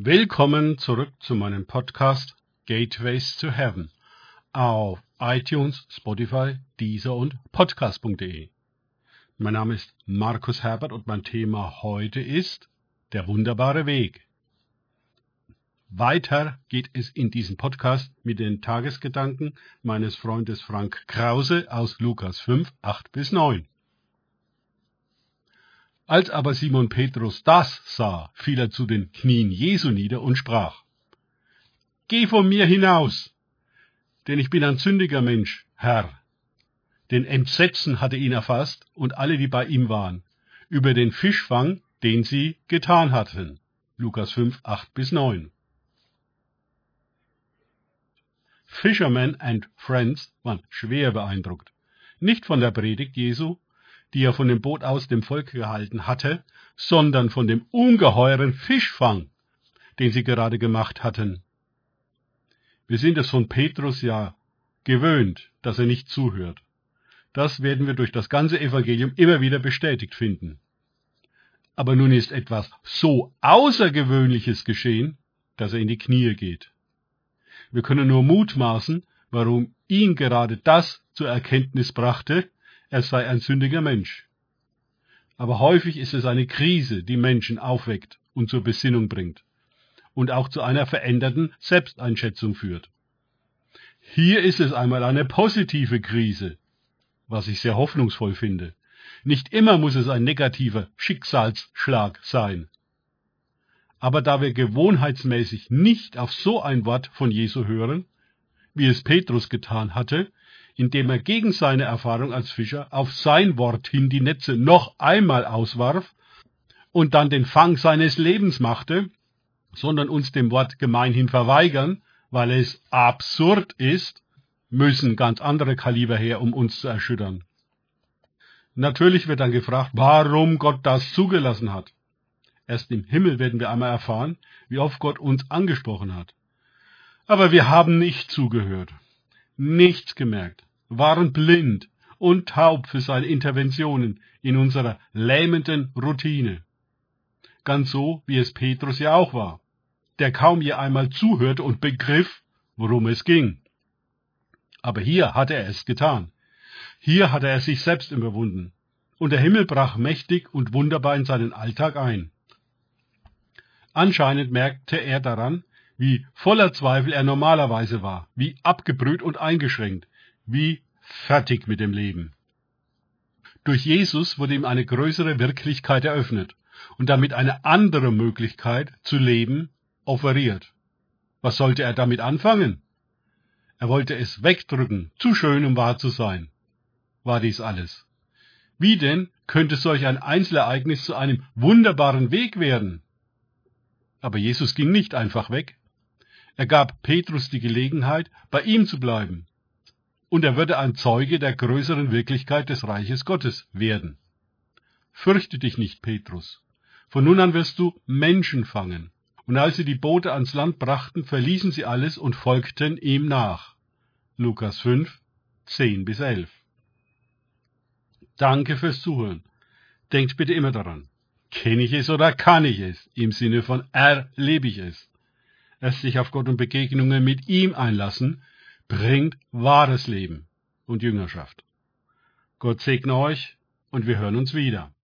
Willkommen zurück zu meinem Podcast Gateways to Heaven auf iTunes, Spotify, Deezer und Podcast.de. Mein Name ist Markus Herbert und mein Thema heute ist der wunderbare Weg. Weiter geht es in diesem Podcast mit den Tagesgedanken meines Freundes Frank Krause aus Lukas 5, 8 bis 9. Als aber Simon Petrus das sah, fiel er zu den Knien Jesu nieder und sprach, Geh von mir hinaus, denn ich bin ein sündiger Mensch, Herr. Denn Entsetzen hatte ihn erfasst und alle, die bei ihm waren, über den Fischfang, den sie getan hatten. Lukas 5, 8 bis 9. Fishermen and Friends waren schwer beeindruckt. Nicht von der Predigt Jesu, die er von dem Boot aus dem Volk gehalten hatte, sondern von dem ungeheuren Fischfang, den sie gerade gemacht hatten. Wir sind es von Petrus ja gewöhnt, dass er nicht zuhört. Das werden wir durch das ganze Evangelium immer wieder bestätigt finden. Aber nun ist etwas so Außergewöhnliches geschehen, dass er in die Knie geht. Wir können nur mutmaßen, warum ihn gerade das zur Erkenntnis brachte, er sei ein sündiger Mensch. Aber häufig ist es eine Krise, die Menschen aufweckt und zur Besinnung bringt und auch zu einer veränderten Selbsteinschätzung führt. Hier ist es einmal eine positive Krise, was ich sehr hoffnungsvoll finde. Nicht immer muss es ein negativer Schicksalsschlag sein. Aber da wir gewohnheitsmäßig nicht auf so ein Wort von Jesu hören, wie es Petrus getan hatte, indem er gegen seine Erfahrung als Fischer auf sein Wort hin die Netze noch einmal auswarf und dann den Fang seines Lebens machte, sondern uns dem Wort gemeinhin verweigern, weil es absurd ist, müssen ganz andere Kaliber her, um uns zu erschüttern. Natürlich wird dann gefragt, warum Gott das zugelassen hat. Erst im Himmel werden wir einmal erfahren, wie oft Gott uns angesprochen hat. Aber wir haben nicht zugehört, nichts gemerkt, waren blind und taub für seine Interventionen in unserer lähmenden Routine. Ganz so, wie es Petrus ja auch war, der kaum je einmal zuhörte und begriff, worum es ging. Aber hier hatte er es getan. Hier hatte er sich selbst überwunden. Und der Himmel brach mächtig und wunderbar in seinen Alltag ein. Anscheinend merkte er daran, wie voller Zweifel er normalerweise war, wie abgebrüht und eingeschränkt, wie fertig mit dem Leben. Durch Jesus wurde ihm eine größere Wirklichkeit eröffnet und damit eine andere Möglichkeit zu leben offeriert. Was sollte er damit anfangen? Er wollte es wegdrücken, zu schön, um wahr zu sein. War dies alles? Wie denn könnte solch ein Einzelereignis zu einem wunderbaren Weg werden? Aber Jesus ging nicht einfach weg. Er gab Petrus die Gelegenheit, bei ihm zu bleiben und er würde ein Zeuge der größeren Wirklichkeit des Reiches Gottes werden. Fürchte dich nicht, Petrus. Von nun an wirst du Menschen fangen. Und als sie die Boote ans Land brachten, verließen sie alles und folgten ihm nach. Lukas 5, 10 bis 11. Danke fürs Zuhören. Denkt bitte immer daran. Kenne ich es oder kann ich es? Im Sinne von erlebe ich es. Erst sich auf Gott und Begegnungen mit ihm einlassen, bringt wahres Leben und Jüngerschaft. Gott segne euch und wir hören uns wieder.